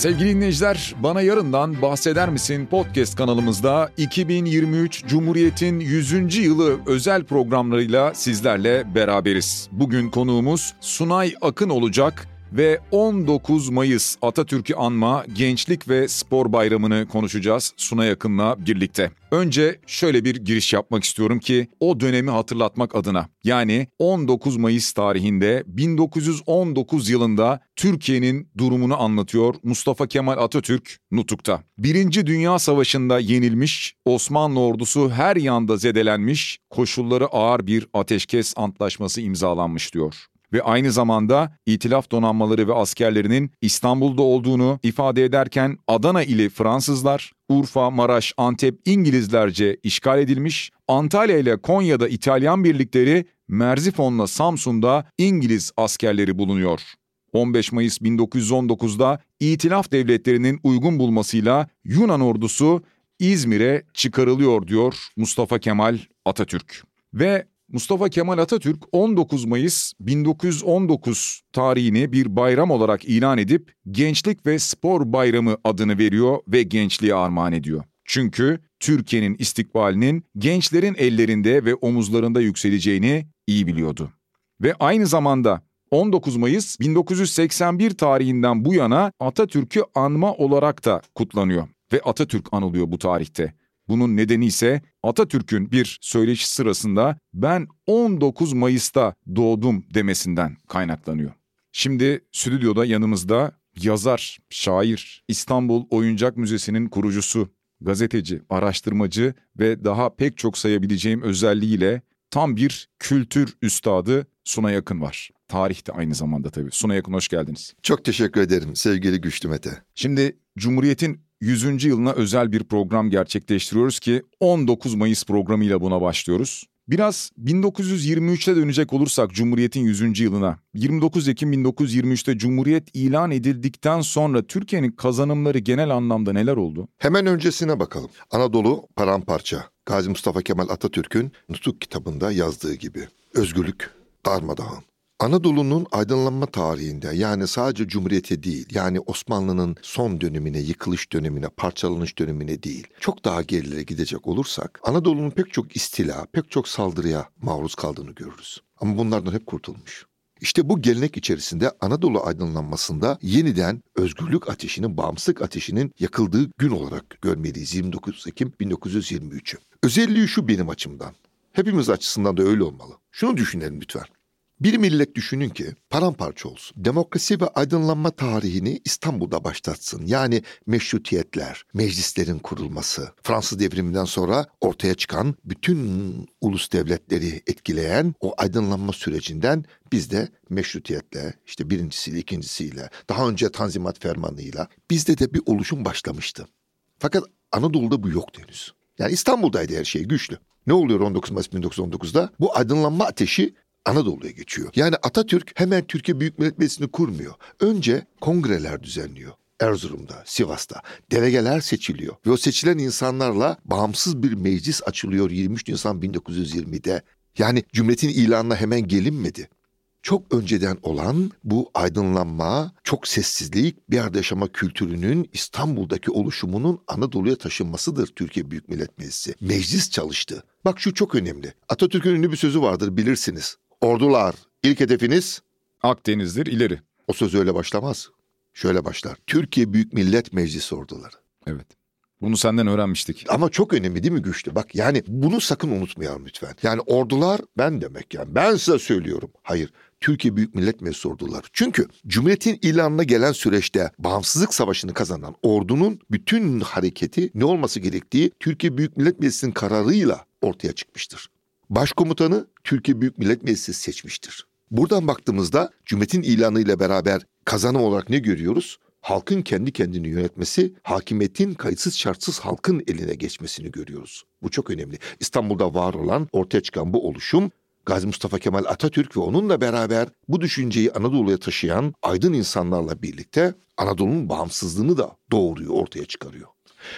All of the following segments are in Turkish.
Sevgili dinleyiciler, Bana Yarından Bahseder Misin podcast kanalımızda 2023 Cumhuriyet'in 100. yılı özel programlarıyla sizlerle beraberiz. Bugün konuğumuz Sunay Akın olacak ve 19 Mayıs Atatürk'ü anma Gençlik ve Spor Bayramı'nı konuşacağız Sunay Akın'la birlikte. Önce şöyle bir giriş yapmak istiyorum ki o dönemi hatırlatmak adına. Yani 19 Mayıs tarihinde 1919 yılında Türkiye'nin durumunu anlatıyor Mustafa Kemal Atatürk Nutuk'ta. Birinci Dünya Savaşı'nda yenilmiş, Osmanlı ordusu her yanda zedelenmiş, koşulları ağır bir ateşkes antlaşması imzalanmış diyor ve aynı zamanda İtilaf donanmaları ve askerlerinin İstanbul'da olduğunu ifade ederken Adana ili Fransızlar, Urfa, Maraş, Antep İngilizlerce işgal edilmiş, Antalya ile Konya'da İtalyan birlikleri, Merzifon'la Samsun'da İngiliz askerleri bulunuyor. 15 Mayıs 1919'da İtilaf devletlerinin uygun bulmasıyla Yunan ordusu İzmir'e çıkarılıyor diyor Mustafa Kemal Atatürk. Ve Mustafa Kemal Atatürk 19 Mayıs 1919 tarihini bir bayram olarak ilan edip Gençlik ve Spor Bayramı adını veriyor ve gençliğe armağan ediyor. Çünkü Türkiye'nin istikbalinin gençlerin ellerinde ve omuzlarında yükseleceğini iyi biliyordu. Ve aynı zamanda 19 Mayıs 1981 tarihinden bu yana Atatürk'ü anma olarak da kutlanıyor ve Atatürk anılıyor bu tarihte. Bunun nedeni ise Atatürk'ün bir söyleşi sırasında ben 19 Mayıs'ta doğdum demesinden kaynaklanıyor. Şimdi stüdyoda yanımızda yazar, şair, İstanbul Oyuncak Müzesi'nin kurucusu, gazeteci, araştırmacı ve daha pek çok sayabileceğim özelliğiyle tam bir kültür üstadı Suna Yakın var. Tarihte aynı zamanda tabii. Suna Yakın hoş geldiniz. Çok teşekkür ederim sevgili Güçlü Mete. Şimdi Cumhuriyet'in 100. yılına özel bir program gerçekleştiriyoruz ki 19 Mayıs programıyla buna başlıyoruz. Biraz 1923'te dönecek olursak Cumhuriyet'in 100. yılına. 29 Ekim 1923'te Cumhuriyet ilan edildikten sonra Türkiye'nin kazanımları genel anlamda neler oldu? Hemen öncesine bakalım. Anadolu paramparça. Gazi Mustafa Kemal Atatürk'ün Nutuk kitabında yazdığı gibi. Özgürlük darmadağın. Anadolu'nun aydınlanma tarihinde yani sadece Cumhuriyete değil yani Osmanlı'nın son dönemine, yıkılış dönemine, parçalanış dönemine değil çok daha gerilere gidecek olursak Anadolu'nun pek çok istila, pek çok saldırıya maruz kaldığını görürüz. Ama bunlardan hep kurtulmuş. İşte bu gelenek içerisinde Anadolu aydınlanmasında yeniden özgürlük ateşinin, bağımsızlık ateşinin yakıldığı gün olarak görmeliyiz 29 Ekim 1923'ü. Özelliği şu benim açımdan. Hepimiz açısından da öyle olmalı. Şunu düşünelim lütfen. Bir millet düşünün ki paramparça olsun. Demokrasi ve aydınlanma tarihini İstanbul'da başlatsın. Yani meşrutiyetler, meclislerin kurulması, Fransız devriminden sonra ortaya çıkan bütün ulus devletleri etkileyen o aydınlanma sürecinden biz de meşrutiyetle, işte birincisiyle, ikincisiyle, daha önce Tanzimat Fermanı'yla bizde de bir oluşum başlamıştı. Fakat Anadolu'da bu yok henüz. Yani İstanbul'daydı her şey güçlü. Ne oluyor 19 Mayıs 1919'da? Bu aydınlanma ateşi Anadolu'ya geçiyor. Yani Atatürk hemen Türkiye Büyük Millet Meclisi'ni kurmuyor. Önce kongreler düzenliyor. Erzurum'da, Sivas'ta delegeler seçiliyor ve o seçilen insanlarla bağımsız bir meclis açılıyor 23 Nisan 1920'de. Yani cümletin ilanına hemen gelinmedi. Çok önceden olan bu aydınlanma, çok sessizlik, bir arada yaşama kültürünün İstanbul'daki oluşumunun Anadolu'ya taşınmasıdır Türkiye Büyük Millet Meclisi. Meclis çalıştı. Bak şu çok önemli. Atatürk'ün ünlü bir sözü vardır bilirsiniz. Ordular ilk hedefiniz Akdeniz'dir ileri. O söz öyle başlamaz. Şöyle başlar. Türkiye Büyük Millet Meclisi orduları. Evet. Bunu senden öğrenmiştik. Ama çok önemli değil mi güçlü? Bak yani bunu sakın unutmayalım lütfen. Yani ordular ben demek yani. Ben size söylüyorum. Hayır. Türkiye Büyük Millet Meclisi orduları. Çünkü Cumhuriyet'in ilanına gelen süreçte bağımsızlık savaşını kazanan ordunun bütün hareketi ne olması gerektiği Türkiye Büyük Millet Meclisi'nin kararıyla ortaya çıkmıştır. Başkomutanı Türkiye Büyük Millet Meclisi seçmiştir. Buradan baktığımızda Cumhuriyet'in ilanıyla beraber kazanım olarak ne görüyoruz? Halkın kendi kendini yönetmesi, hakimiyetin kayıtsız şartsız halkın eline geçmesini görüyoruz. Bu çok önemli. İstanbul'da var olan, ortaya çıkan bu oluşum Gazi Mustafa Kemal Atatürk ve onunla beraber bu düşünceyi Anadolu'ya taşıyan aydın insanlarla birlikte Anadolu'nun bağımsızlığını da doğuruyor, ortaya çıkarıyor.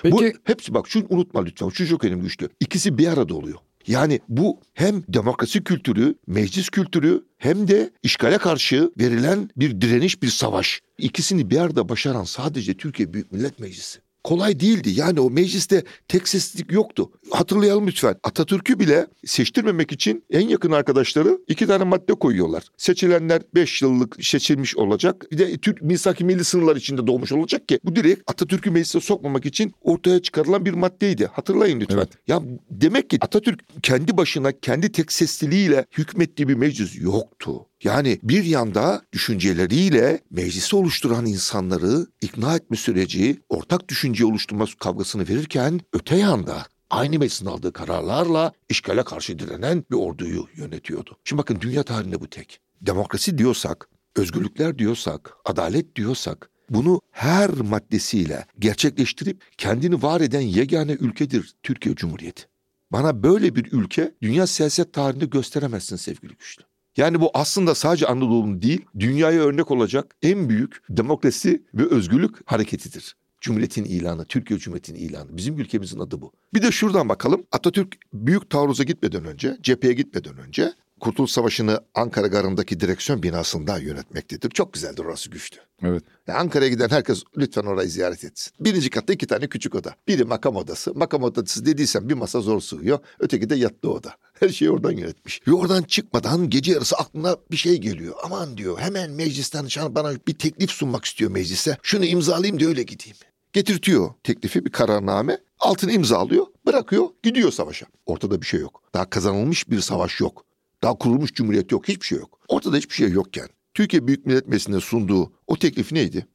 Peki Bu hepsi bak şunu unutma lütfen. Şu çok önemli güçlü. İkisi bir arada oluyor. Yani bu hem demokrasi kültürü, meclis kültürü hem de işgale karşı verilen bir direniş, bir savaş. İkisini bir arada başaran sadece Türkiye Büyük Millet Meclisi kolay değildi. Yani o mecliste tek seslilik yoktu. Hatırlayalım lütfen. Atatürk'ü bile seçtirmemek için en yakın arkadaşları iki tane madde koyuyorlar. Seçilenler beş yıllık seçilmiş olacak. Bir de Türk misak-ı milli sınırlar içinde doğmuş olacak ki bu direkt Atatürk'ü meclise sokmamak için ortaya çıkarılan bir maddeydi. Hatırlayın lütfen. Evet. Ya demek ki Atatürk kendi başına kendi tek sesliliğiyle hükmettiği bir meclis yoktu. Yani bir yanda düşünceleriyle meclisi oluşturan insanları ikna etme süreci, ortak düşünce oluşturma kavgasını verirken öte yanda aynı meclisin aldığı kararlarla işgale karşı direnen bir orduyu yönetiyordu. Şimdi bakın dünya tarihinde bu tek. Demokrasi diyorsak, özgürlükler diyorsak, adalet diyorsak bunu her maddesiyle gerçekleştirip kendini var eden yegane ülkedir Türkiye Cumhuriyeti. Bana böyle bir ülke dünya siyaset tarihinde gösteremezsin sevgili güçlü. Yani bu aslında sadece Anadolu'nun değil, dünyaya örnek olacak en büyük demokrasi ve özgürlük hareketidir. Cumhuriyetin ilanı, Türkiye Cumhuriyeti'nin ilanı. Bizim ülkemizin adı bu. Bir de şuradan bakalım. Atatürk büyük taarruza gitmeden önce, cepheye gitmeden önce Kurtuluş Savaşı'nı Ankara Garı'ndaki direksiyon binasında yönetmektedir. Çok güzeldir orası güçlü. Evet. Yani Ankara'ya giden herkes lütfen orayı ziyaret etsin. Birinci katta iki tane küçük oda. Biri makam odası. Makam odası dediysem bir masa zor sığıyor. Öteki de yatlı oda. Her şeyi oradan yönetmiş. Ve oradan çıkmadan gece yarısı aklına bir şey geliyor. Aman diyor hemen meclisten bana bir teklif sunmak istiyor meclise. Şunu imzalayayım da öyle gideyim. Getirtiyor teklifi bir kararname. Altını imzalıyor, bırakıyor, gidiyor savaşa. Ortada bir şey yok. Daha kazanılmış bir savaş yok. Daha kurulmuş cumhuriyet yok, hiçbir şey yok. Ortada hiçbir şey yokken Türkiye Büyük Millet Meclisi'ne sunduğu o teklif neydi?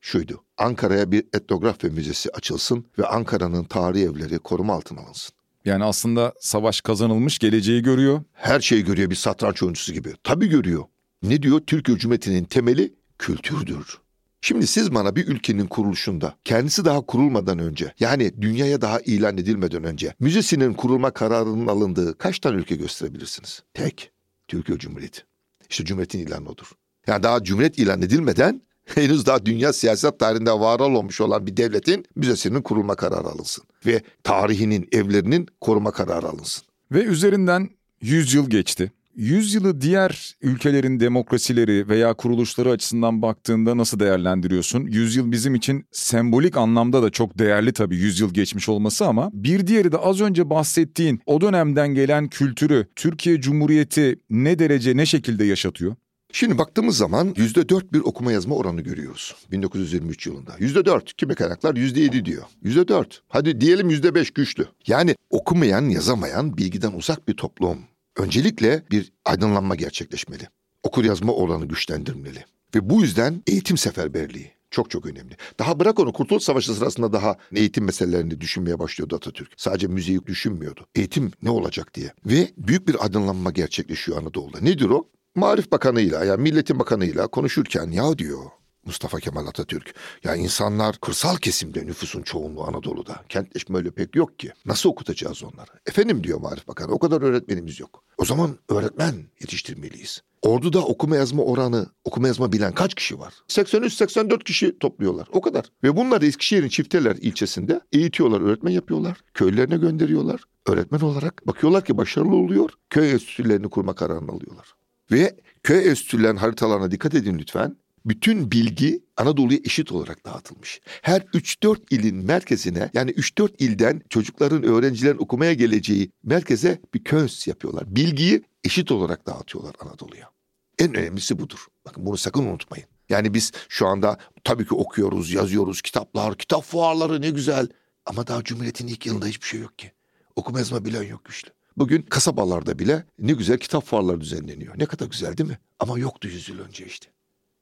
Şuydu. Ankara'ya bir etnografya müzesi açılsın ve Ankara'nın tarihi evleri koruma altına alınsın. Yani aslında savaş kazanılmış, geleceği görüyor. Her şeyi görüyor bir satranç oyuncusu gibi. Tabii görüyor. Ne diyor? Türkiye Cumhuriyeti'nin temeli kültürdür. Şimdi siz bana bir ülkenin kuruluşunda kendisi daha kurulmadan önce yani dünyaya daha ilan edilmeden önce müzesinin kurulma kararının alındığı kaç tane ülke gösterebilirsiniz? Tek. Türkiye Cumhuriyeti. İşte Cumhuriyet'in ilanı odur. Yani daha Cumhuriyet ilan edilmeden henüz daha dünya siyaset tarihinde var olmamış olan bir devletin müzesinin kurulma kararı alınsın. Ve tarihinin, evlerinin koruma kararı alınsın. Ve üzerinden 100 yıl geçti. Yüzyılı diğer ülkelerin demokrasileri veya kuruluşları açısından baktığında nasıl değerlendiriyorsun? Yüzyıl bizim için sembolik anlamda da çok değerli tabii yüzyıl geçmiş olması ama bir diğeri de az önce bahsettiğin o dönemden gelen kültürü Türkiye Cumhuriyeti ne derece ne şekilde yaşatıyor? Şimdi baktığımız zaman yüzde dört bir okuma yazma oranı görüyoruz 1923 yılında. Yüzde dört, kimi kaynaklar yüzde yedi diyor. Yüzde dört, hadi diyelim yüzde beş güçlü. Yani okumayan, yazamayan, bilgiden uzak bir toplum. Öncelikle bir aydınlanma gerçekleşmeli. Okur yazma oranı güçlendirilmeli. Ve bu yüzden eğitim seferberliği çok çok önemli. Daha bırak onu Kurtuluş Savaşı sırasında daha eğitim meselelerini düşünmeye başlıyordu Atatürk. Sadece müziği düşünmüyordu. Eğitim ne olacak diye. Ve büyük bir aydınlanma gerçekleşiyor Anadolu'da. Nedir o? Marif Bakanı'yla yani Milletin Bakanı'yla konuşurken ya diyor Mustafa Kemal Atatürk. Ya insanlar kırsal kesimde nüfusun çoğunluğu Anadolu'da. Kentleşme öyle pek yok ki. Nasıl okutacağız onları? Efendim diyor Marif Bakanı o kadar öğretmenimiz yok. O zaman öğretmen yetiştirmeliyiz. Ordu'da okuma yazma oranı, okuma yazma bilen kaç kişi var? 83-84 kişi topluyorlar. O kadar. Ve bunları Eskişehir'in Çifteler ilçesinde eğitiyorlar, öğretmen yapıyorlar. Köylerine gönderiyorlar. Öğretmen olarak bakıyorlar ki başarılı oluyor. Köy enstitülerini kurma kararını alıyorlar. Ve köy enstitülerinin haritalarına dikkat edin lütfen bütün bilgi Anadolu'ya eşit olarak dağıtılmış. Her 3-4 ilin merkezine yani 3-4 ilden çocukların, öğrencilerin okumaya geleceği merkeze bir köz yapıyorlar. Bilgiyi eşit olarak dağıtıyorlar Anadolu'ya. En önemlisi budur. Bakın bunu sakın unutmayın. Yani biz şu anda tabii ki okuyoruz, yazıyoruz, kitaplar, kitap fuarları ne güzel. Ama daha Cumhuriyet'in ilk yılında hiçbir şey yok ki. Okuma yazma bilen yok güçlü. Bugün kasabalarda bile ne güzel kitap fuarları düzenleniyor. Ne kadar güzel değil mi? Ama yoktu yüz yıl önce işte.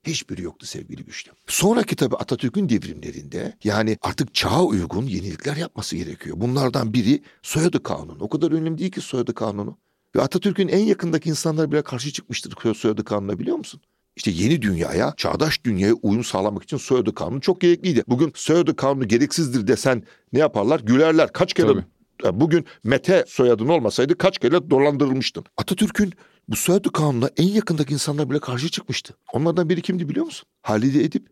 Hiçbiri yoktu sevgili güçlü. Sonraki tabi Atatürk'ün devrimlerinde yani artık çağa uygun yenilikler yapması gerekiyor. Bunlardan biri soyadı kanunu. O kadar önemli değil ki soyadı kanunu. Ve Atatürk'ün en yakındaki insanlar bile karşı çıkmıştır soyadı kanuna biliyor musun? İşte yeni dünyaya, çağdaş dünyaya uyum sağlamak için soyadı kanunu çok gerekliydi. Bugün soyadı kanunu gereksizdir desen ne yaparlar? Gülerler. Kaç kere Tabii. bugün Mete soyadın olmasaydı kaç kere dolandırılmıştın. Atatürk'ün bu soyadı kanununa en yakındaki insanlar bile karşı çıkmıştı. Onlardan biri kimdi biliyor musun? Halide Edip.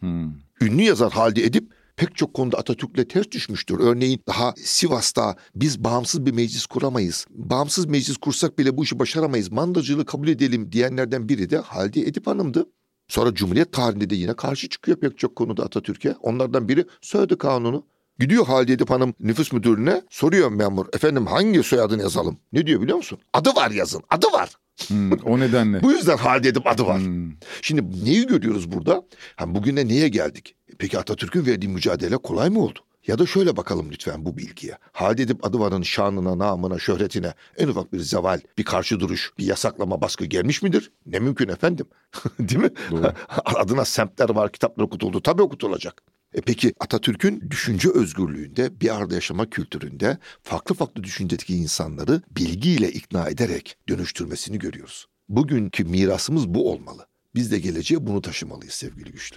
Hmm. Ünlü yazar Halide Edip pek çok konuda Atatürk'le ters düşmüştür. Örneğin daha Sivas'ta biz bağımsız bir meclis kuramayız. Bağımsız meclis kursak bile bu işi başaramayız. Mandacılığı kabul edelim diyenlerden biri de Halide Edip Hanım'dı. Sonra Cumhuriyet tarihinde de yine karşı çıkıyor pek çok konuda Atatürk'e. Onlardan biri söyledi kanunu. Gidiyor Halide Edip Hanım nüfus müdürüne soruyor memur. Efendim hangi soyadını yazalım? Ne diyor biliyor musun? Adı var yazın. Adı var. Hmm, o nedenle. Bu yüzden Halide Edip adı var. Hmm. Şimdi neyi görüyoruz burada? Ha, bugüne neye geldik? Peki Atatürk'ün verdiği mücadele kolay mı oldu? Ya da şöyle bakalım lütfen bu bilgiye. Halide Edip Adıvar'ın şanına, namına, şöhretine en ufak bir zeval, bir karşı duruş, bir yasaklama baskı gelmiş midir? Ne mümkün efendim. Değil mi? Doğru. Adına semtler var, kitaplar okutuldu. Tabii okutulacak. E peki Atatürk'ün düşünce özgürlüğünde, bir arada yaşama kültüründe farklı farklı düşüncedeki insanları bilgiyle ikna ederek dönüştürmesini görüyoruz. Bugünkü mirasımız bu olmalı. Biz de geleceğe bunu taşımalıyız sevgili güçlü.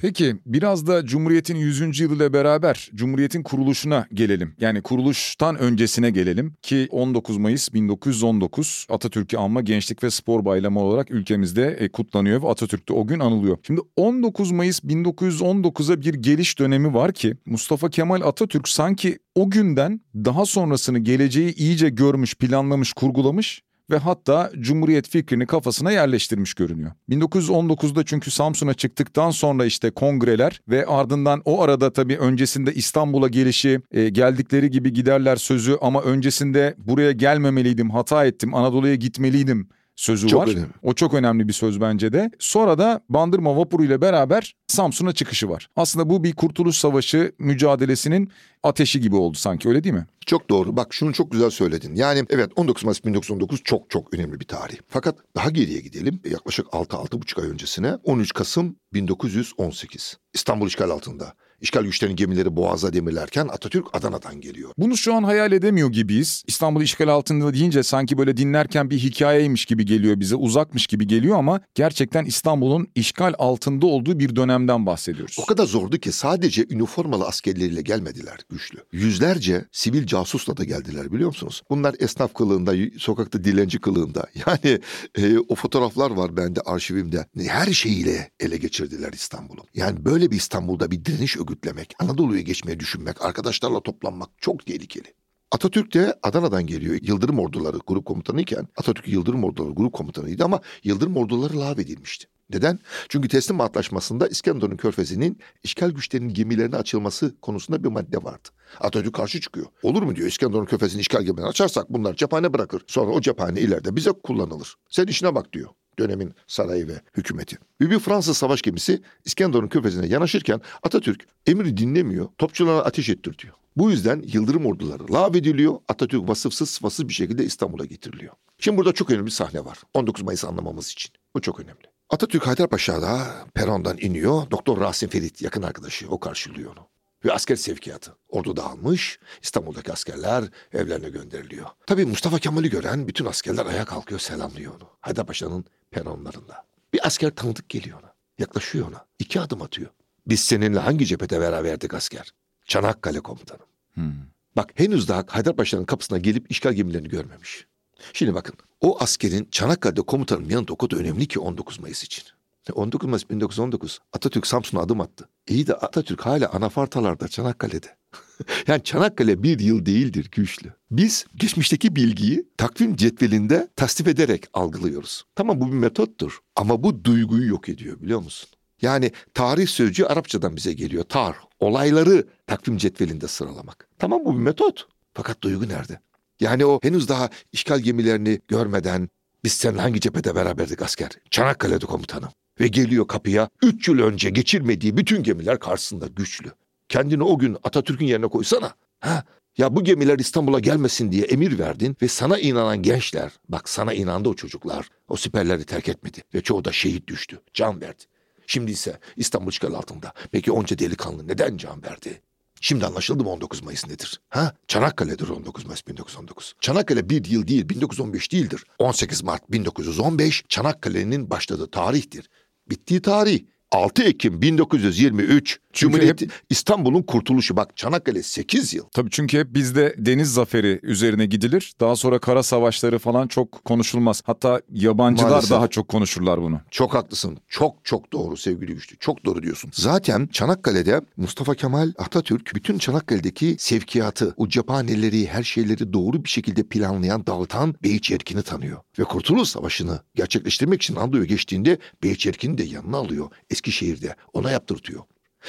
Peki biraz da Cumhuriyet'in 100. yılıyla beraber Cumhuriyet'in kuruluşuna gelelim. Yani kuruluştan öncesine gelelim ki 19 Mayıs 1919 Atatürk'ü anma Gençlik ve Spor Bayramı olarak ülkemizde e, kutlanıyor ve Atatürk de o gün anılıyor. Şimdi 19 Mayıs 1919'a bir geliş dönemi var ki Mustafa Kemal Atatürk sanki o günden daha sonrasını geleceği iyice görmüş, planlamış, kurgulamış ve hatta Cumhuriyet fikrini kafasına yerleştirmiş görünüyor. 1919'da çünkü Samsun'a çıktıktan sonra işte kongreler ve ardından o arada tabii öncesinde İstanbul'a gelişi, e, geldikleri gibi giderler sözü ama öncesinde buraya gelmemeliydim, hata ettim, Anadolu'ya gitmeliydim sözü Çok var. önemli. O çok önemli bir söz bence de. Sonra da Bandırma vapuru ile beraber Samsun'a çıkışı var. Aslında bu bir Kurtuluş Savaşı mücadelesinin ateşi gibi oldu sanki öyle değil mi? Çok doğru. Bak şunu çok güzel söyledin. Yani evet 19 Mayıs 1919 çok çok önemli bir tarih. Fakat daha geriye gidelim. Yaklaşık 6-6,5 ay öncesine 13 Kasım 1918. İstanbul işgal altında. İşgal güçlerinin gemileri boğaza demirlerken Atatürk Adana'dan geliyor. Bunu şu an hayal edemiyor gibiyiz. İstanbul işgal altında deyince sanki böyle dinlerken bir hikayeymiş gibi geliyor bize, uzakmış gibi geliyor ama gerçekten İstanbul'un işgal altında olduğu bir dönemden bahsediyoruz. O kadar zordu ki sadece üniformalı askerleriyle gelmediler güçlü. Yüzlerce sivil casusla da geldiler biliyor musunuz? Bunlar esnaf kılığında, sokakta dilenci kılığında. Yani e, o fotoğraflar var bende arşivimde. Her şeyiyle ele geçirdiler İstanbul'u. Yani böyle bir İstanbul'da bir direniş örgütlemek, Anadolu'ya geçmeyi düşünmek, arkadaşlarla toplanmak çok tehlikeli. Atatürk de Adana'dan geliyor. Yıldırım Orduları grup komutanıyken Atatürk Yıldırım Orduları grup komutanıydı ama Yıldırım Orduları lağvedilmişti. Neden? Çünkü teslim antlaşmasında İskenderun Körfezi'nin işgal güçlerinin gemilerine açılması konusunda bir madde vardı. Atatürk karşı çıkıyor. Olur mu diyor İskenderun Körfezi'nin işgal gemilerini açarsak bunlar cephane bırakır. Sonra o cephane ileride bize kullanılır. Sen işine bak diyor dönemin sarayı ve hükümeti. Bir Fransız savaş gemisi İskenderun Körfezi'ne yanaşırken Atatürk emri dinlemiyor, topçulara ateş ettir diyor. Bu yüzden Yıldırım orduları lağvediliyor, Atatürk vasıfsız sıfasız bir şekilde İstanbul'a getiriliyor. Şimdi burada çok önemli bir sahne var. 19 Mayıs anlamamız için. Bu çok önemli. Atatürk Haydarpaşa'da perondan iniyor. Doktor Rasim Ferit yakın arkadaşı o karşılıyor onu. Ve asker sevkiyatı. Ordu dağılmış, İstanbul'daki askerler evlerine gönderiliyor. Tabii Mustafa Kemal'i gören bütün askerler ayağa kalkıyor selamlıyor onu. Haydarpaşa'nın peronlarında. Bir asker tanıdık geliyor ona. Yaklaşıyor ona. iki adım atıyor. Biz seninle hangi cephede beraberdik asker? Çanakkale komutanım. Hmm. Bak henüz daha Haydarpaşa'nın kapısına gelip işgal gemilerini görmemiş. Şimdi bakın o askerin Çanakkale'de komutanın yanında o kadar önemli ki 19 Mayıs için. 19 Mayıs 1919 Atatürk Samsun'a adım attı. İyi de Atatürk hala anafartalarda Çanakkale'de. yani Çanakkale bir yıl değildir güçlü. Biz geçmişteki bilgiyi takvim cetvelinde tasdif ederek algılıyoruz. Tamam bu bir metottur ama bu duyguyu yok ediyor biliyor musun? Yani tarih sözcüğü Arapçadan bize geliyor. Tar, olayları takvim cetvelinde sıralamak. Tamam bu bir metot. Fakat duygu nerede? Yani o henüz daha işgal gemilerini görmeden biz seninle hangi cephede beraberdik asker? Çanakkale'de komutanım. Ve geliyor kapıya üç yıl önce geçirmediği bütün gemiler karşısında güçlü. Kendini o gün Atatürk'ün yerine koysana. Ha? Ya bu gemiler İstanbul'a gelmesin diye emir verdin ve sana inanan gençler, bak sana inandı o çocuklar, o siperleri terk etmedi ve çoğu da şehit düştü, can verdi. Şimdi ise İstanbul işgal altında. Peki onca delikanlı neden can verdi? Şimdi anlaşıldı mı 19 Mayıs nedir? Ha? Çanakkale'dir 19 Mayıs 1919. Çanakkale bir yıl değil 1915 değildir. 18 Mart 1915 Çanakkale'nin başladığı tarihtir. Bittiği tarih 6 Ekim 1923 Çünkü Cumhuriyet hep- İstanbul'un kurtuluşu. Bak Çanakkale 8 yıl. Tabii çünkü hep bizde deniz zaferi üzerine gidilir. Daha sonra kara savaşları falan çok konuşulmaz. Hatta yabancılar Maalesef. daha çok konuşurlar bunu. Çok haklısın. Çok çok doğru sevgili Güçlü. Çok doğru diyorsun. Zaten Çanakkale'de Mustafa Kemal Atatürk bütün Çanakkale'deki sevkiyatı, o cephaneleri, her şeyleri doğru bir şekilde planlayan, dağıtan Beyiç Erkin'i tanıyor. Ve Kurtuluş Savaşı'nı gerçekleştirmek için Anadolu'ya geçtiğinde Beyiç Erkin'i de yanına alıyor. Eskişehir'de. Ona yaptırtıyor.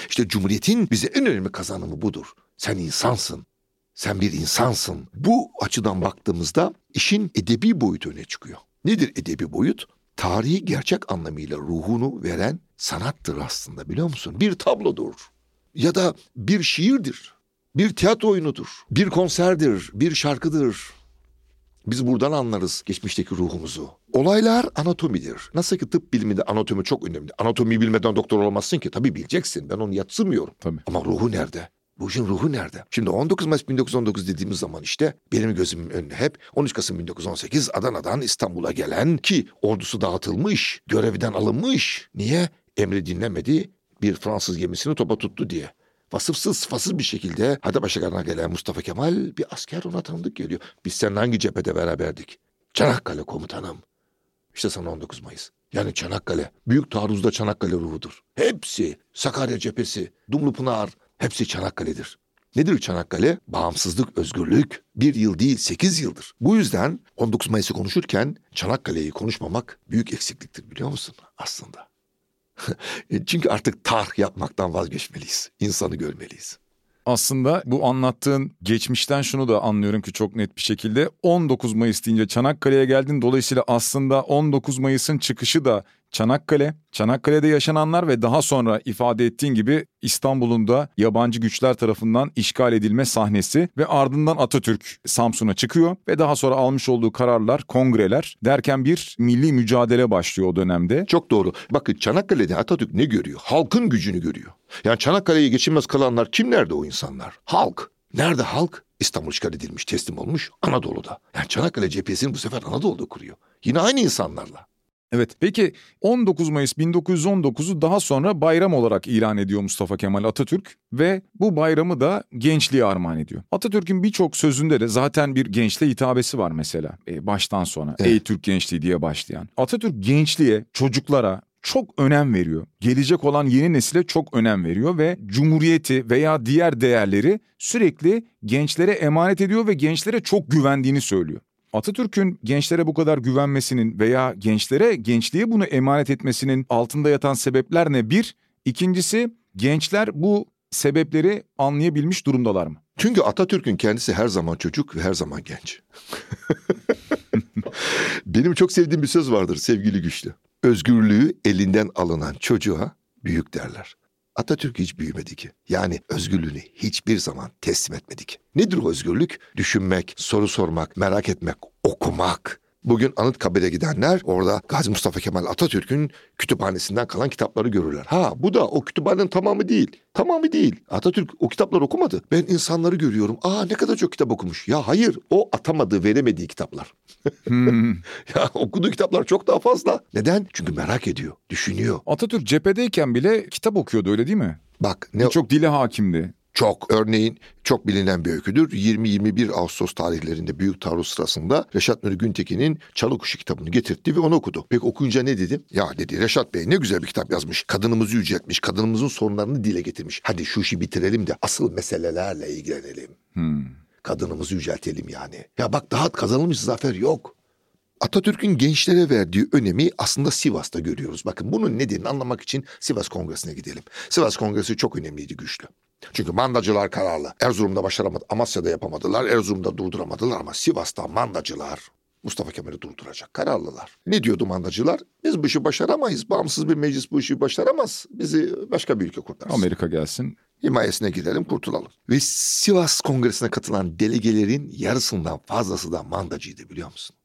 İşte Cumhuriyet'in bize en önemli kazanımı budur. Sen insansın. Sen bir insansın. Bu açıdan baktığımızda işin edebi boyutu öne çıkıyor. Nedir edebi boyut? Tarihi gerçek anlamıyla ruhunu veren sanattır aslında biliyor musun? Bir tablodur. Ya da bir şiirdir. Bir tiyatro oyunudur. Bir konserdir. Bir şarkıdır. Biz buradan anlarız geçmişteki ruhumuzu. Olaylar anatomidir. Nasıl ki tıp biliminde anatomi çok önemli. Anatomiyi bilmeden doktor olmazsın ki. Tabii bileceksin. Ben onu yatsımıyorum. Tabii. Ama ruhu nerede? Bu işin ruhu nerede? Şimdi 19 Mayıs 1919 dediğimiz zaman işte benim gözümün önüne hep 13 Kasım 1918 Adana'dan İstanbul'a gelen ki ordusu dağıtılmış, görevden alınmış. Niye? Emri dinlemedi, bir Fransız gemisini topa tuttu diye. Vasıfsız, sıfasız bir şekilde hadi başakarına gelen Mustafa Kemal bir asker ona tanıdık geliyor. Biz seninle hangi cephede beraberdik? Çanakkale komutanım. İşte sana 19 Mayıs. Yani Çanakkale. Büyük taarruzda Çanakkale ruhudur. Hepsi. Sakarya cephesi, Dumlupınar hepsi Çanakkale'dir. Nedir Çanakkale? Bağımsızlık, özgürlük. Bir yıl değil sekiz yıldır. Bu yüzden 19 Mayıs'ı konuşurken Çanakkale'yi konuşmamak büyük eksikliktir biliyor musun aslında? Çünkü artık tarih yapmaktan vazgeçmeliyiz. İnsanı görmeliyiz. Aslında bu anlattığın geçmişten şunu da anlıyorum ki çok net bir şekilde 19 Mayıs deyince Çanakkale'ye geldin. Dolayısıyla aslında 19 Mayıs'ın çıkışı da Çanakkale, Çanakkale'de yaşananlar ve daha sonra ifade ettiğin gibi İstanbul'un da yabancı güçler tarafından işgal edilme sahnesi ve ardından Atatürk Samsun'a çıkıyor ve daha sonra almış olduğu kararlar, kongreler derken bir milli mücadele başlıyor o dönemde. Çok doğru. Bakın Çanakkale'de Atatürk ne görüyor? Halkın gücünü görüyor. Yani Çanakkale'yi geçilmez kılanlar kimlerdi o insanlar? Halk. Nerede halk? İstanbul işgal edilmiş, teslim olmuş Anadolu'da. Yani Çanakkale cephesini bu sefer Anadolu'da kuruyor. Yine aynı insanlarla. Evet peki 19 Mayıs 1919'u daha sonra bayram olarak ilan ediyor Mustafa Kemal Atatürk ve bu bayramı da gençliğe armağan ediyor. Atatürk'ün birçok sözünde de zaten bir gençliğe hitabesi var mesela e, baştan sona. Evet. Ey Türk gençliği diye başlayan. Atatürk gençliğe, çocuklara çok önem veriyor. Gelecek olan yeni nesile çok önem veriyor ve cumhuriyeti veya diğer değerleri sürekli gençlere emanet ediyor ve gençlere çok güvendiğini söylüyor. Atatürk'ün gençlere bu kadar güvenmesinin veya gençlere gençliğe bunu emanet etmesinin altında yatan sebepler ne? Bir, ikincisi gençler bu sebepleri anlayabilmiş durumdalar mı? Çünkü Atatürk'ün kendisi her zaman çocuk ve her zaman genç. Benim çok sevdiğim bir söz vardır sevgili Güçlü. Özgürlüğü elinden alınan çocuğa büyük derler. Atatürk hiç büyümedi ki. Yani özgürlüğünü hiçbir zaman teslim etmedi ki. Nedir o özgürlük? Düşünmek, soru sormak, merak etmek, okumak. Bugün Anıtkabir'e gidenler orada Gazi Mustafa Kemal Atatürk'ün kütüphanesinden kalan kitapları görürler. Ha bu da o kütüphanenin tamamı değil. Tamamı değil. Atatürk o kitapları okumadı. Ben insanları görüyorum. Aa ne kadar çok kitap okumuş. Ya hayır o atamadığı veremediği kitaplar. Hmm. Ya okuduğu kitaplar çok daha fazla. Neden? Çünkü merak ediyor, düşünüyor. Atatürk cephedeyken bile kitap okuyordu öyle değil mi? Bak ne Birçok dile hakimdi. Çok örneğin çok bilinen bir öyküdür. 20-21 Ağustos tarihlerinde Büyük Taarruz sırasında Reşat Nuri Güntekin'in Çalı Kuşu kitabını getirtti ve onu okudu. Peki okuyunca ne dedi? Ya dedi Reşat Bey ne güzel bir kitap yazmış. Kadınımızı yüceltmiş, kadınımızın sorunlarını dile getirmiş. Hadi şu işi bitirelim de asıl meselelerle ilgilenelim. Hmm. Kadınımızı yüceltelim yani. Ya bak daha kazanılmış zafer yok. Atatürk'ün gençlere verdiği önemi aslında Sivas'ta görüyoruz. Bakın bunun nedenini anlamak için Sivas Kongresi'ne gidelim. Sivas Kongresi çok önemliydi, güçlü. Çünkü mandacılar kararlı. Erzurum'da başaramadı, Amasya'da yapamadılar, Erzurum'da durduramadılar ama Sivas'ta mandacılar Mustafa Kemal'i durduracak kararlılar. Ne diyordu mandacılar? Biz bu işi başaramayız. Bağımsız bir meclis bu işi başaramaz. Bizi başka bir ülke kurtarsın Amerika gelsin. himayesine girelim kurtulalım. Ve Sivas Kongresi'ne katılan delegelerin yarısından fazlası da mandacıydı biliyor musun?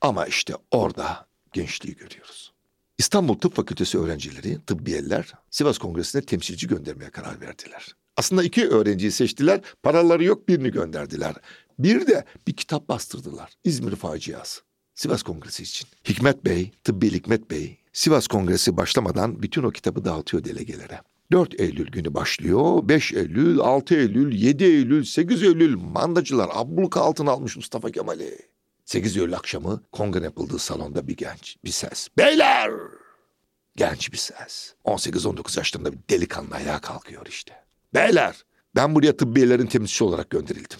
Ama işte orada gençliği görüyoruz. İstanbul Tıp Fakültesi öğrencileri, tıbbiyeler Sivas Kongresi'ne temsilci göndermeye karar verdiler. Aslında iki öğrenciyi seçtiler, paraları yok birini gönderdiler. Bir de bir kitap bastırdılar. İzmir Faciası. Sivas Kongresi için. Hikmet Bey, Tıbbi Hikmet Bey, Sivas Kongresi başlamadan bütün o kitabı dağıtıyor delegelere. 4 Eylül günü başlıyor. 5 Eylül, 6 Eylül, 7 Eylül, 8 Eylül mandacılar abluka altına almış Mustafa Kemal'i. 8 Eylül akşamı kongre yapıldığı salonda bir genç, bir ses. Beyler! Genç bir ses. 18-19 yaşlarında bir delikanlı ayağa kalkıyor işte. Beyler! Ben buraya tıbbiyelerin temsilcisi olarak gönderildim.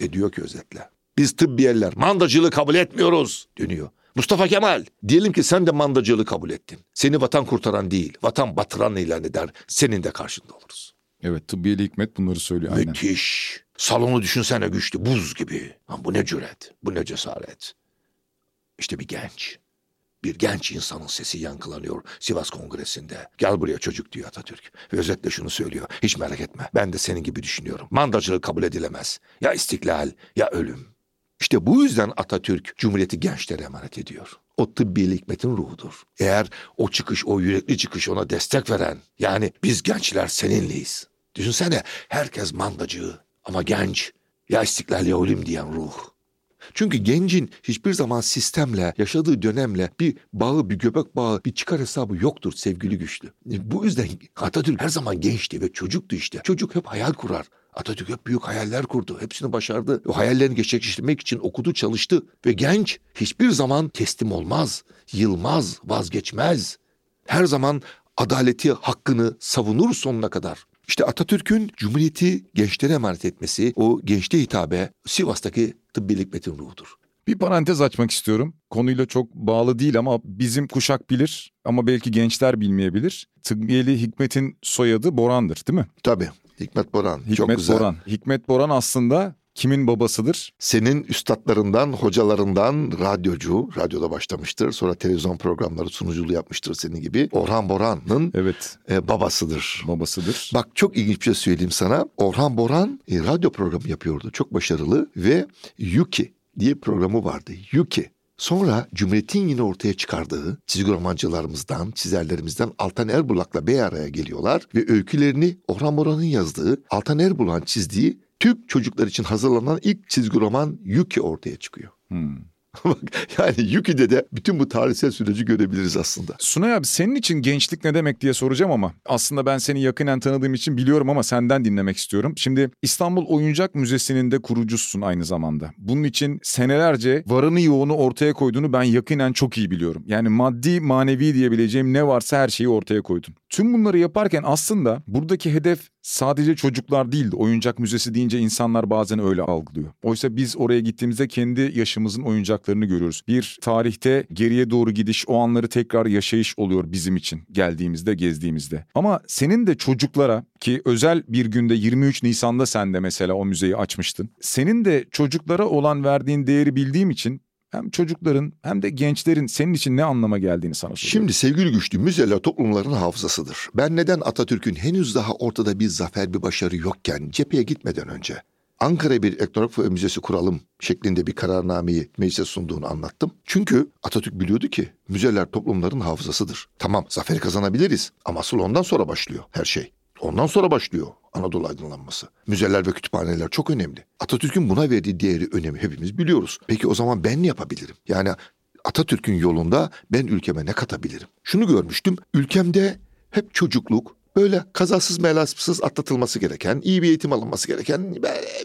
Ve diyor ki özetle. Biz tıbbiyeler mandacılığı kabul etmiyoruz dönüyor. Mustafa Kemal diyelim ki sen de mandacılığı kabul ettin. Seni vatan kurtaran değil vatan batıran ilan eder. Senin de karşında oluruz. Evet tıbbiyeli hikmet bunları söylüyor aynen. Müthiş. Salonu düşünsene güçlü buz gibi. Lan bu ne cüret bu ne cesaret. İşte bir genç. Bir genç insanın sesi yankılanıyor Sivas Kongresi'nde. Gel buraya çocuk diyor Atatürk. Ve özetle şunu söylüyor. Hiç merak etme. Ben de senin gibi düşünüyorum. Mandacılık kabul edilemez. Ya istiklal ya ölüm. İşte bu yüzden Atatürk Cumhuriyeti gençlere emanet ediyor. O tıbbi hikmetin ruhudur. Eğer o çıkış, o yürekli çıkış ona destek veren, yani biz gençler seninleyiz. Düşünsene herkes mandacı ama genç, ya istiklal ya ölüm diyen ruh. Çünkü gencin hiçbir zaman sistemle, yaşadığı dönemle bir bağı, bir göbek bağı, bir çıkar hesabı yoktur sevgili güçlü. Bu yüzden Atatürk her zaman gençti ve çocuktu işte. Çocuk hep hayal kurar. Atatürk hep büyük hayaller kurdu. Hepsini başardı. O hayallerini gerçekleştirmek için okudu, çalıştı. Ve genç hiçbir zaman teslim olmaz, yılmaz, vazgeçmez. Her zaman adaleti, hakkını savunur sonuna kadar. İşte Atatürk'ün Cumhuriyeti gençlere emanet etmesi, o gençliğe hitabe Sivas'taki tıbbi hikmetin ruhudur. Bir parantez açmak istiyorum. Konuyla çok bağlı değil ama bizim kuşak bilir ama belki gençler bilmeyebilir. Tıbbiyeli Hikmet'in soyadı Boran'dır değil mi? Tabii. Hikmet Boran. Hikmet Çok güzel. Boran. Hikmet Boran aslında kimin babasıdır? Senin üstadlarından, hocalarından radyocu, radyoda başlamıştır. Sonra televizyon programları sunuculuğu yapmıştır senin gibi. Orhan Boran'ın Evet, e, babasıdır. babasıdır. Bak çok ilginç bir şey söyleyeyim sana. Orhan Boran e, radyo programı yapıyordu. Çok başarılı ve Yuki diye programı vardı. Yuki. Sonra Cumhuriyet'in yine ortaya çıkardığı çizgi romancılarımızdan, çizerlerimizden Altan Erbulak'la bir araya geliyorlar ve öykülerini Orhan Boran'ın yazdığı, Altan Erbulak'ın çizdiği Türk çocuklar için hazırlanan ilk çizgi roman Yuki ortaya çıkıyor. Hmm. Bak yani Yuki'de de bütün bu tarihsel süreci görebiliriz aslında. Sunay abi senin için gençlik ne demek diye soracağım ama aslında ben seni yakinen tanıdığım için biliyorum ama senden dinlemek istiyorum. Şimdi İstanbul Oyuncak Müzesi'nin de kurucusun aynı zamanda. Bunun için senelerce varını yoğunu ortaya koyduğunu ben yakinen çok iyi biliyorum. Yani maddi manevi diyebileceğim ne varsa her şeyi ortaya koydun. Tüm bunları yaparken aslında buradaki hedef sadece çocuklar değildi. Oyuncak müzesi deyince insanlar bazen öyle algılıyor. Oysa biz oraya gittiğimizde kendi yaşımızın oyuncaklarını görüyoruz. Bir tarihte geriye doğru gidiş, o anları tekrar yaşayış oluyor bizim için geldiğimizde, gezdiğimizde. Ama senin de çocuklara ki özel bir günde 23 Nisan'da sen de mesela o müzeyi açmıştın. Senin de çocuklara olan verdiğin değeri bildiğim için hem çocukların hem de gençlerin senin için ne anlama geldiğini sana soruyorum. Şimdi sevgili güçlü müzeler toplumların hafızasıdır. Ben neden Atatürk'ün henüz daha ortada bir zafer bir başarı yokken cepheye gitmeden önce Ankara bir etnograf müzesi kuralım şeklinde bir kararnameyi meclise sunduğunu anlattım. Çünkü Atatürk biliyordu ki müzeler toplumların hafızasıdır. Tamam zafer kazanabiliriz ama asıl ondan sonra başlıyor her şey. Ondan sonra başlıyor Anadolu aydınlanması. Müzeler ve kütüphaneler çok önemli. Atatürk'ün buna verdiği değeri, önemi hepimiz biliyoruz. Peki o zaman ben ne yapabilirim? Yani Atatürk'ün yolunda ben ülkeme ne katabilirim? Şunu görmüştüm. Ülkemde hep çocukluk, böyle kazasız melasız atlatılması gereken, iyi bir eğitim alınması gereken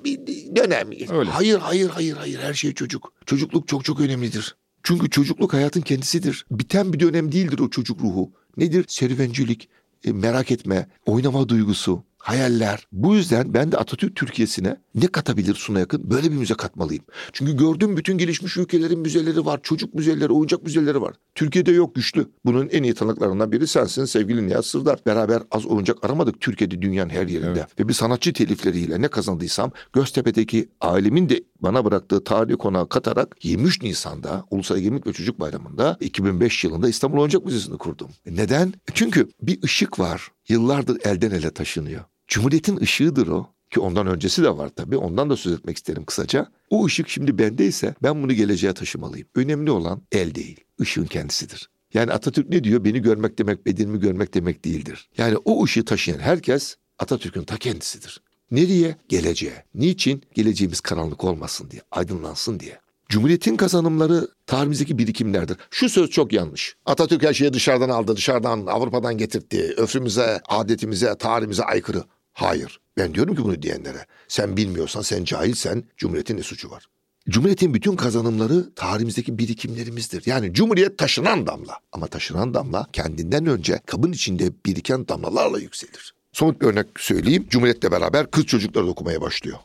bir dönem. Öyle. Hayır, hayır, hayır, hayır. Her şey çocuk. Çocukluk çok çok önemlidir. Çünkü çocukluk hayatın kendisidir. Biten bir dönem değildir o çocuk ruhu. Nedir? Serüvencilik, merak etme, oynama duygusu, hayaller. Bu yüzden ben de Atatürk Türkiye'sine ne katabilir Suna yakın? Böyle bir müze katmalıyım. Çünkü gördüğüm bütün gelişmiş ülkelerin müzeleri var. Çocuk müzeleri, oyuncak müzeleri var. Türkiye'de yok güçlü. Bunun en iyi tanıklarından biri sensin sevgili Nihat Sırdar. Beraber az oyuncak aramadık Türkiye'de dünyanın her yerinde. Evet. Ve bir sanatçı telifleriyle ne kazandıysam Göztepe'deki ailemin de bana bıraktığı tarihi konağı katarak 23 Nisan'da Ulusal Egemenlik ve Çocuk Bayramı'nda 2005 yılında İstanbul Oyuncak Müzesi'ni kurdum. Neden? Çünkü bir ışık var. Yıllardır elden ele taşınıyor. Cumhuriyetin ışığıdır o. Ki ondan öncesi de var tabii. Ondan da söz etmek isterim kısaca. O ışık şimdi bendeyse ben bunu geleceğe taşımalıyım. Önemli olan el değil, ışığın kendisidir. Yani Atatürk ne diyor? Beni görmek demek bedenimi görmek demek değildir. Yani o ışığı taşıyan herkes Atatürk'ün ta kendisidir. Nereye? Geleceğe. Niçin? Geleceğimiz karanlık olmasın diye, aydınlansın diye. Cumhuriyetin kazanımları tarihimizdeki birikimlerdir. Şu söz çok yanlış. Atatürk her şeyi dışarıdan aldı, dışarıdan, Avrupa'dan getirdi. Öfrümüze, adetimize, tarihimize aykırı. Hayır. Ben diyorum ki bunu diyenlere. Sen bilmiyorsan, sen cahilsen Cumhuriyet'in ne suçu var? Cumhuriyetin bütün kazanımları tarihimizdeki birikimlerimizdir. Yani Cumhuriyet taşınan damla. Ama taşınan damla kendinden önce kabın içinde biriken damlalarla yükselir. Somut bir örnek söyleyeyim. Cumhuriyet'le beraber kız çocukları okumaya başlıyor.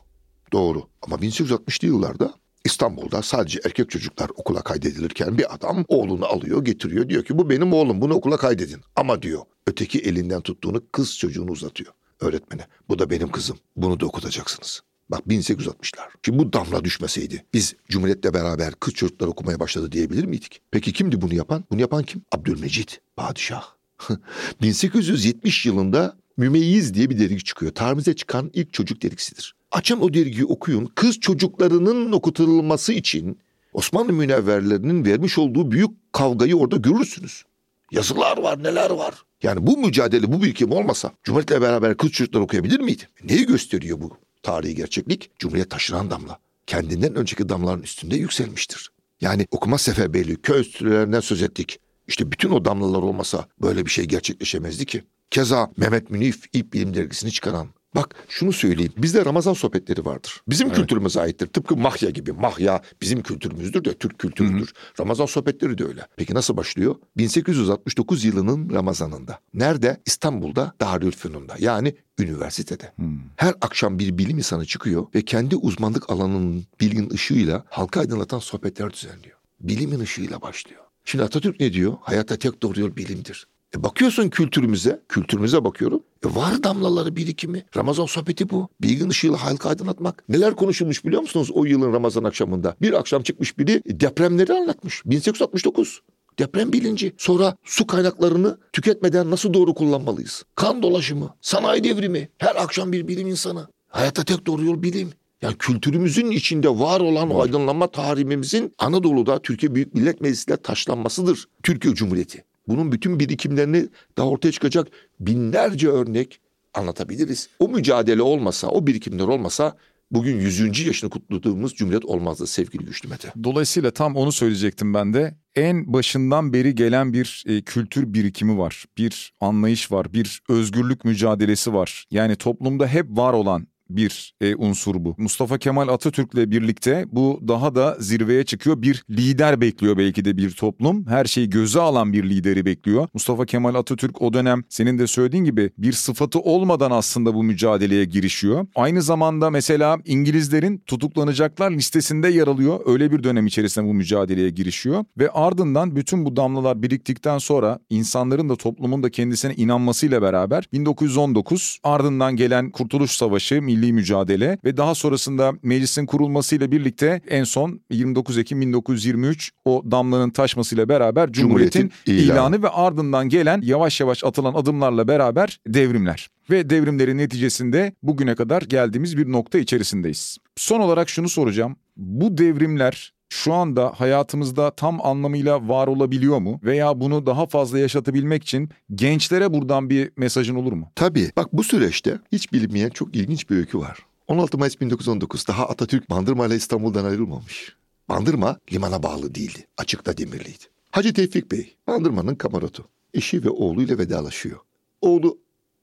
Doğru. Ama 1860'lı yıllarda İstanbul'da sadece erkek çocuklar okula kaydedilirken bir adam oğlunu alıyor getiriyor diyor ki bu benim oğlum bunu okula kaydedin. Ama diyor öteki elinden tuttuğunu kız çocuğunu uzatıyor öğretmene. Bu da benim kızım bunu da okutacaksınız. Bak 1860'lar. Şimdi bu damla düşmeseydi biz Cumhuriyet'le beraber kız çocuklar okumaya başladı diyebilir miydik? Peki kimdi bunu yapan? Bunu yapan kim? Abdülmecit, padişah. 1870 yılında Mümeyyiz diye bir dergi çıkıyor. Tarihimize çıkan ilk çocuk dergisidir. Açın o dergiyi okuyun. Kız çocuklarının okutulması için Osmanlı münevverlerinin vermiş olduğu büyük kavgayı orada görürsünüz. Yazılar var, neler var. Yani bu mücadele, bu birikim olmasa Cumhuriyet'le beraber kız çocuklar okuyabilir miydi? Neyi gösteriyor bu tarihi gerçeklik? Cumhuriyet taşıran damla. Kendinden önceki damların üstünde yükselmiştir. Yani okuma seferberliği, köy enstitülerinden söz ettik. İşte bütün o damlalar olmasa böyle bir şey gerçekleşemezdi ki. Keza Mehmet Münif ilk bilim dergisini çıkaran. Bak şunu söyleyeyim. Bizde Ramazan sohbetleri vardır. Bizim evet. kültürümüze aittir. Tıpkı Mahya gibi. Mahya bizim kültürümüzdür de Türk kültürüdür. Hı-hı. Ramazan sohbetleri de öyle. Peki nasıl başlıyor? 1869 yılının Ramazanında. Nerede? İstanbul'da Darülfünun'da. Yani üniversitede. Hmm. Her akşam bir bilim insanı çıkıyor ve kendi uzmanlık alanının bilgin ışığıyla halka aydınlatan sohbetler düzenliyor. Bilimin ışığıyla başlıyor. Şimdi Atatürk ne diyor? Hayatta tek doğru yol bilimdir. E bakıyorsun kültürümüze, kültürümüze bakıyorum. E var damlaları birikimi. Ramazan sohbeti bu. Bilgin ışığıyla halka aydınlatmak. Neler konuşulmuş biliyor musunuz o yılın Ramazan akşamında? Bir akşam çıkmış biri depremleri anlatmış. 1869 deprem bilinci. Sonra su kaynaklarını tüketmeden nasıl doğru kullanmalıyız? Kan dolaşımı, sanayi devrimi. Her akşam bir bilim insanı. Hayatta tek doğru yol bilim. Yani kültürümüzün içinde var olan o aydınlanma tarihimizin Anadolu'da Türkiye Büyük Millet Meclisi'yle taşlanmasıdır. Türkiye Cumhuriyeti. Bunun bütün birikimlerini daha ortaya çıkacak binlerce örnek anlatabiliriz. O mücadele olmasa, o birikimler olmasa bugün 100. yaşını kutladığımız Cumhuriyet olmazdı sevgili Güçlü Mete. Dolayısıyla tam onu söyleyecektim ben de. En başından beri gelen bir e, kültür birikimi var. Bir anlayış var, bir özgürlük mücadelesi var. Yani toplumda hep var olan bir e, unsur bu. Mustafa Kemal Atatürk'le birlikte bu daha da zirveye çıkıyor. Bir lider bekliyor belki de bir toplum. Her şeyi göze alan bir lideri bekliyor. Mustafa Kemal Atatürk o dönem senin de söylediğin gibi bir sıfatı olmadan aslında bu mücadeleye girişiyor. Aynı zamanda mesela İngilizlerin tutuklanacaklar listesinde yer alıyor. Öyle bir dönem içerisinde bu mücadeleye girişiyor ve ardından bütün bu damlalar biriktikten sonra insanların da toplumun da kendisine inanmasıyla beraber 1919 ardından gelen Kurtuluş Savaşı, milli mücadele ve daha sonrasında meclisin kurulmasıyla birlikte en son 29 Ekim 1923 o damlanın taşmasıyla beraber Cumhuriyet'in, Cumhuriyet'in ilanı. ilanı ve ardından gelen yavaş yavaş atılan adımlarla beraber devrimler ve devrimlerin neticesinde bugüne kadar geldiğimiz bir nokta içerisindeyiz. Son olarak şunu soracağım. Bu devrimler şu anda hayatımızda tam anlamıyla var olabiliyor mu? Veya bunu daha fazla yaşatabilmek için gençlere buradan bir mesajın olur mu? Tabii. Bak bu süreçte hiç bilinmeyen çok ilginç bir öykü var. 16 Mayıs 1919 daha Atatürk Bandırma ile İstanbul'dan ayrılmamış. Bandırma limana bağlı değildi. Açıkta demirliydi. Hacı Tevfik Bey Bandırma'nın kamarotu. Eşi ve oğluyla vedalaşıyor. Oğlu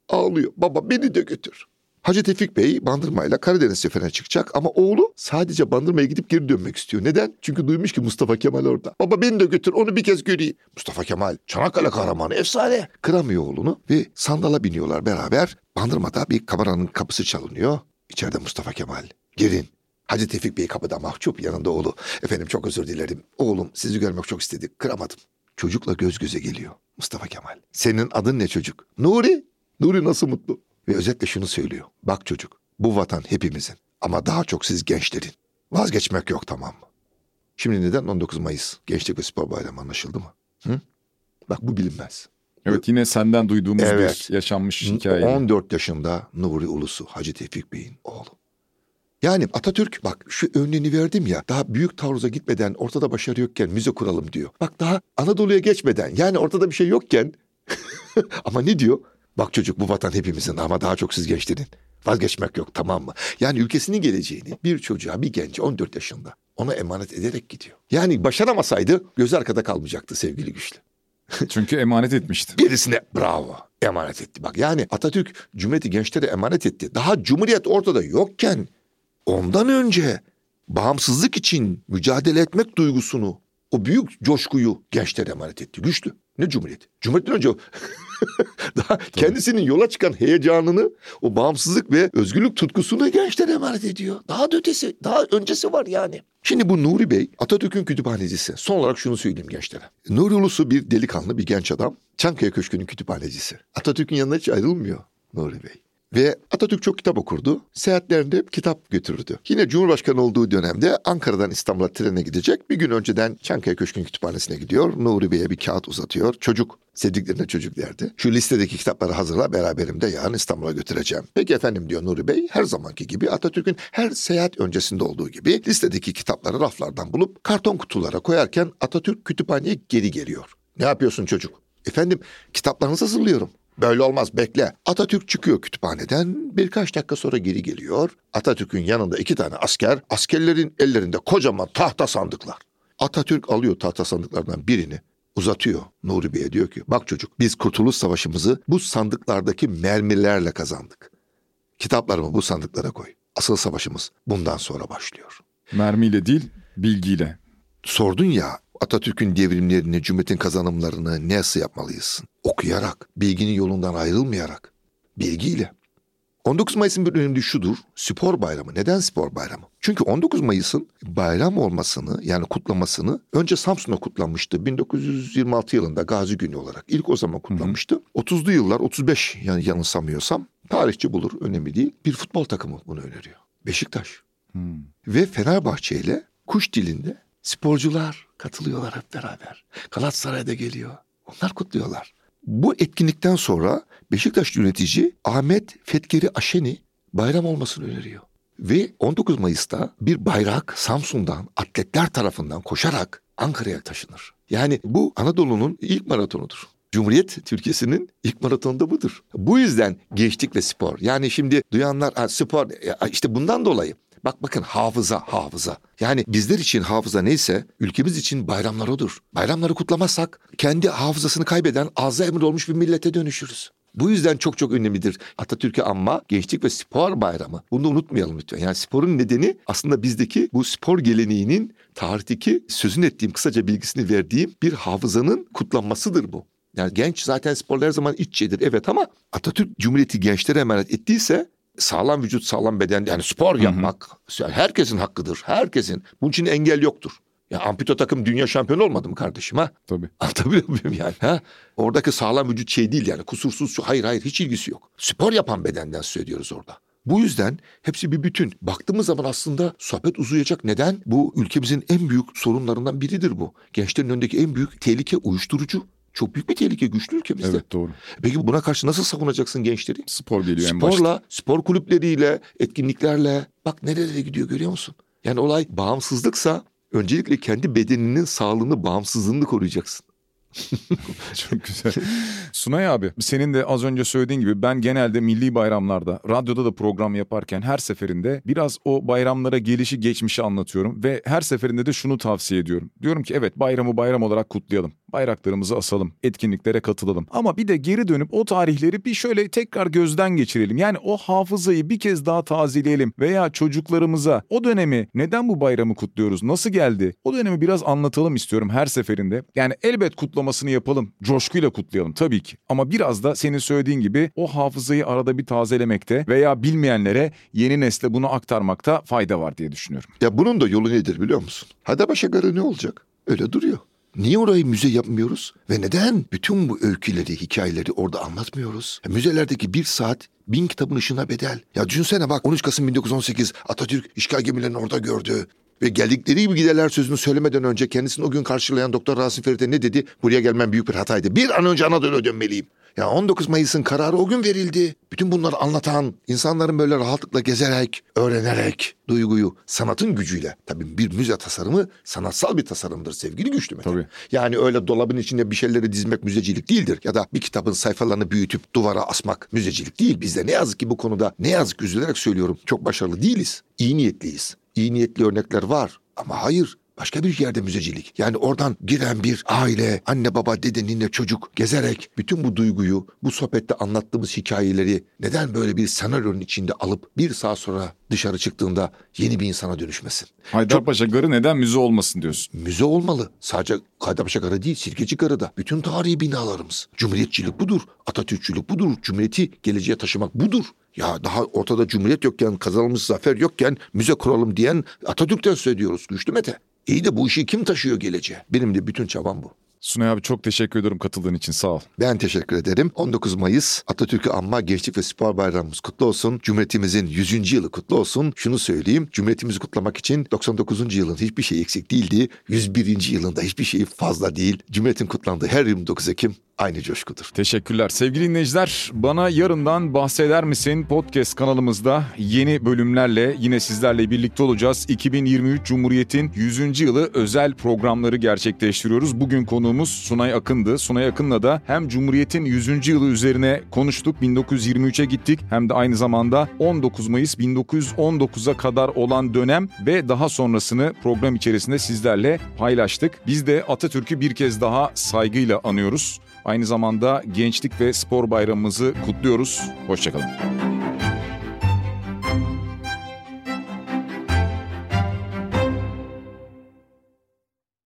ağlıyor. Baba beni de götür. Hacı Tevfik Bey Bandırma ile Karadeniz seferine çıkacak ama oğlu sadece Bandırma'ya gidip geri dönmek istiyor. Neden? Çünkü duymuş ki Mustafa Kemal orada. Baba beni de götür onu bir kez göreyim. Mustafa Kemal Çanakkale kahramanı efsane. Kıramıyor oğlunu ve sandala biniyorlar beraber. Bandırma'da bir kameranın kapısı çalınıyor. İçeride Mustafa Kemal. Girin. Hacı Tevfik Bey kapıda mahcup yanında oğlu. Efendim çok özür dilerim. Oğlum sizi görmek çok istedik. Kıramadım. Çocukla göz göze geliyor. Mustafa Kemal. Senin adın ne çocuk? Nuri. Nuri nasıl mutlu? Ve özetle şunu söylüyor. Bak çocuk bu vatan hepimizin ama daha çok siz gençlerin. Vazgeçmek yok tamam mı? Şimdi neden 19 Mayıs Gençlik ve Spor Bayramı anlaşıldı mı? Hı? Bak bu bilinmez. Evet yine senden duyduğumuz evet. bir yaşanmış hikaye. 14 yaşında Nuri Ulusu Hacı Tevfik Bey'in oğlu. Yani Atatürk bak şu örneğini verdim ya daha büyük taarruza gitmeden ortada başarı yokken müze kuralım diyor. Bak daha Anadolu'ya geçmeden yani ortada bir şey yokken ama ne diyor? Bak çocuk bu vatan hepimizin ama daha çok siz gençlerin. Vazgeçmek yok tamam mı? Yani ülkesinin geleceğini bir çocuğa bir genç 14 yaşında ona emanet ederek gidiyor. Yani başaramasaydı göz arkada kalmayacaktı sevgili güçlü. Çünkü emanet etmişti. Birisine bravo emanet etti. Bak yani Atatürk Cumhuriyeti gençlere emanet etti. Daha Cumhuriyet ortada yokken ondan önce bağımsızlık için mücadele etmek duygusunu, o büyük coşkuyu gençlere emanet etti. Güçlü. Ne Cumhuriyet? Cumhuriyetten önce daha kendisinin yola çıkan heyecanını, o bağımsızlık ve özgürlük tutkusunu gençlere emanet ediyor. Daha da ötesi, daha öncesi var yani. Şimdi bu Nuri Bey Atatürk'ün kütüphanecisi. Son olarak şunu söyleyeyim gençlere. Nuri Ulusu bir delikanlı, bir genç adam. Çankaya Köşkü'nün kütüphanecisi. Atatürk'ün yanına hiç ayrılmıyor Nuri Bey. Ve Atatürk çok kitap okurdu. Seyahatlerinde hep kitap götürürdü. Yine Cumhurbaşkanı olduğu dönemde Ankara'dan İstanbul'a trene gidecek. Bir gün önceden Çankaya Köşkü'nün kütüphanesine gidiyor. Nuri Bey'e bir kağıt uzatıyor. Çocuk, sevdiklerine çocuk derdi. Şu listedeki kitapları hazırla beraberimde yarın İstanbul'a götüreceğim. Peki efendim diyor Nuri Bey. Her zamanki gibi Atatürk'ün her seyahat öncesinde olduğu gibi listedeki kitapları raflardan bulup karton kutulara koyarken Atatürk kütüphaneye geri geliyor. Ne yapıyorsun çocuk? Efendim kitaplarınızı hazırlıyorum. Böyle olmaz bekle. Atatürk çıkıyor kütüphaneden birkaç dakika sonra geri geliyor. Atatürk'ün yanında iki tane asker. Askerlerin ellerinde kocaman tahta sandıklar. Atatürk alıyor tahta sandıklardan birini uzatıyor Nuri Bey'e diyor ki bak çocuk biz Kurtuluş Savaşımızı bu sandıklardaki mermilerle kazandık. Kitaplarımı bu sandıklara koy. Asıl savaşımız bundan sonra başlıyor. Mermiyle değil bilgiyle. Sordun ya Atatürk'ün devrimlerini, Cumhuriyet'in kazanımlarını nasıl yapmalıyız? Okuyarak, bilginin yolundan ayrılmayarak, bilgiyle. 19 Mayıs'ın bir önemli şudur, spor bayramı. Neden spor bayramı? Çünkü 19 Mayıs'ın bayram olmasını yani kutlamasını önce Samsun'da kutlanmıştı. 1926 yılında Gazi Günü olarak ilk o zaman kutlanmıştı. Hı hı. 30'lu yıllar 35 yani yanılsamıyorsam tarihçi bulur önemli değil. Bir futbol takımı bunu öneriyor. Beşiktaş. Hı. Ve Fenerbahçe ile kuş dilinde sporcular katılıyorlar hep beraber. Galatasaray'da geliyor. Onlar kutluyorlar. Bu etkinlikten sonra Beşiktaş yönetici Ahmet Fetkeri Aşeni bayram olmasını öneriyor. Ve 19 Mayıs'ta bir bayrak Samsun'dan atletler tarafından koşarak Ankara'ya taşınır. Yani bu Anadolu'nun ilk maratonudur. Cumhuriyet Türkiye'sinin ilk maratonu da budur. Bu yüzden gençlik ve spor. Yani şimdi duyanlar spor işte bundan dolayı Bak bakın hafıza hafıza. Yani bizler için hafıza neyse ülkemiz için bayramlar odur. Bayramları kutlamazsak kendi hafızasını kaybeden Alzheimer olmuş bir millete dönüşürüz. Bu yüzden çok çok önemlidir Atatürk'e anma, gençlik ve spor bayramı. Bunu da unutmayalım lütfen. Yani sporun nedeni aslında bizdeki bu spor geleneğinin tarihteki sözün ettiğim kısaca bilgisini verdiğim bir hafızanın kutlanmasıdır bu. Yani genç zaten sporlar her zaman iççedir evet ama Atatürk Cumhuriyeti gençlere emanet ettiyse sağlam vücut, sağlam beden yani spor yapmak hı hı. herkesin hakkıdır. Herkesin. Bunun için engel yoktur. Ya ampito takım dünya şampiyonu olmadı mı kardeşim ha? Tabii. Anlatabiliyor muyum yani? Ha? Oradaki sağlam vücut şey değil yani kusursuz şu hayır hayır hiç ilgisi yok. Spor yapan bedenden söylüyoruz orada. Bu yüzden hepsi bir bütün. Baktığımız zaman aslında sohbet uzayacak. Neden? Bu ülkemizin en büyük sorunlarından biridir bu. Gençlerin önündeki en büyük tehlike uyuşturucu. Çok büyük bir tehlike güçlü ülkemizde. Evet doğru. Peki buna karşı nasıl savunacaksın gençleri? Spor geliyor Sporla, en başta. spor kulüpleriyle, etkinliklerle. Bak nerelere gidiyor görüyor musun? Yani olay bağımsızlıksa öncelikle kendi bedeninin sağlığını, bağımsızlığını koruyacaksın. Çok güzel. Sunay abi senin de az önce söylediğin gibi ben genelde milli bayramlarda radyoda da program yaparken her seferinde biraz o bayramlara gelişi geçmişi anlatıyorum ve her seferinde de şunu tavsiye ediyorum. Diyorum ki evet bayramı bayram olarak kutlayalım. Bayraklarımızı asalım, etkinliklere katılalım. Ama bir de geri dönüp o tarihleri bir şöyle tekrar gözden geçirelim. Yani o hafızayı bir kez daha tazeleyelim veya çocuklarımıza o dönemi neden bu bayramı kutluyoruz, nasıl geldi? O dönemi biraz anlatalım istiyorum her seferinde. Yani elbet kutlamasını yapalım, coşkuyla kutlayalım tabii ki. Ama biraz da senin söylediğin gibi o hafızayı arada bir tazelemekte veya bilmeyenlere yeni nesle bunu aktarmakta fayda var diye düşünüyorum. Ya bunun da yolu nedir biliyor musun? Hadapaşa Garı ne olacak? Öyle duruyor. Niye orayı müze yapmıyoruz? Ve neden bütün bu öyküleri, hikayeleri orada anlatmıyoruz? Ya, müzelerdeki bir saat bin kitabın ışığına bedel. Ya düşünsene bak 13 Kasım 1918 Atatürk işgal gemilerini orada gördü. Ve geldikleri gibi giderler sözünü söylemeden önce kendisini o gün karşılayan Doktor Rasim Ferit'e ne dedi? Buraya gelmem büyük bir hataydı. Bir an önce Anadolu'ya dönmeliyim. Ya 19 Mayıs'ın kararı o gün verildi. Bütün bunları anlatan, insanların böyle rahatlıkla gezerek, öğrenerek duyguyu sanatın gücüyle. Tabii bir müze tasarımı sanatsal bir tasarımdır sevgili güçlü Mete. Tabii. Yani öyle dolabın içinde bir şeyleri dizmek müzecilik değildir. Ya da bir kitabın sayfalarını büyütüp duvara asmak müzecilik değil. Biz de ne yazık ki bu konuda ne yazık üzülerek söylüyorum çok başarılı değiliz. İyi niyetliyiz. İyi niyetli örnekler var ama hayır Başka bir yerde müzecilik. Yani oradan giren bir aile, anne baba, dede, nine, çocuk gezerek bütün bu duyguyu, bu sohbette anlattığımız hikayeleri neden böyle bir senaryonun içinde alıp bir saat sonra dışarı çıktığında yeni bir insana dönüşmesin? Haydarpaşa Garı neden müze olmasın diyorsun? Müze olmalı. Sadece Haydarpaşa Garı değil, Sirkeci Garı da. Bütün tarihi binalarımız. Cumhuriyetçilik budur. Atatürkçülük budur. Cumhuriyeti geleceğe taşımak budur. Ya daha ortada cumhuriyet yokken, kazanılmış zafer yokken müze kuralım diyen Atatürk'ten söylüyoruz güçlü Mete. İyi de bu işi kim taşıyor geleceğe? Benim de bütün çabam bu. Sunay abi çok teşekkür ederim katıldığın için sağ ol. Ben teşekkür ederim. 19 Mayıs Atatürk'ü anma Gençlik ve Spor Bayramımız kutlu olsun. Cumhuriyetimizin 100. yılı kutlu olsun. Şunu söyleyeyim. Cumhuriyetimizi kutlamak için 99. yılın hiçbir şey eksik değildi. 101. yılında hiçbir şey fazla değil. Cumhuriyetin kutlandığı her 29 Ekim aynı coşkudur. Teşekkürler. Sevgili dinleyiciler, bana yarından bahseder misin? Podcast kanalımızda yeni bölümlerle yine sizlerle birlikte olacağız. 2023 Cumhuriyet'in 100. yılı özel programları gerçekleştiriyoruz. Bugün konuğumuz Sunay Akın'dı. Sunay Akın'la da hem Cumhuriyet'in 100. yılı üzerine konuştuk. 1923'e gittik. Hem de aynı zamanda 19 Mayıs 1919'a kadar olan dönem ve daha sonrasını program içerisinde sizlerle paylaştık. Biz de Atatürk'ü bir kez daha saygıyla anıyoruz. Aynı zamanda Gençlik ve Spor Bayramımızı kutluyoruz. Hoşçakalın.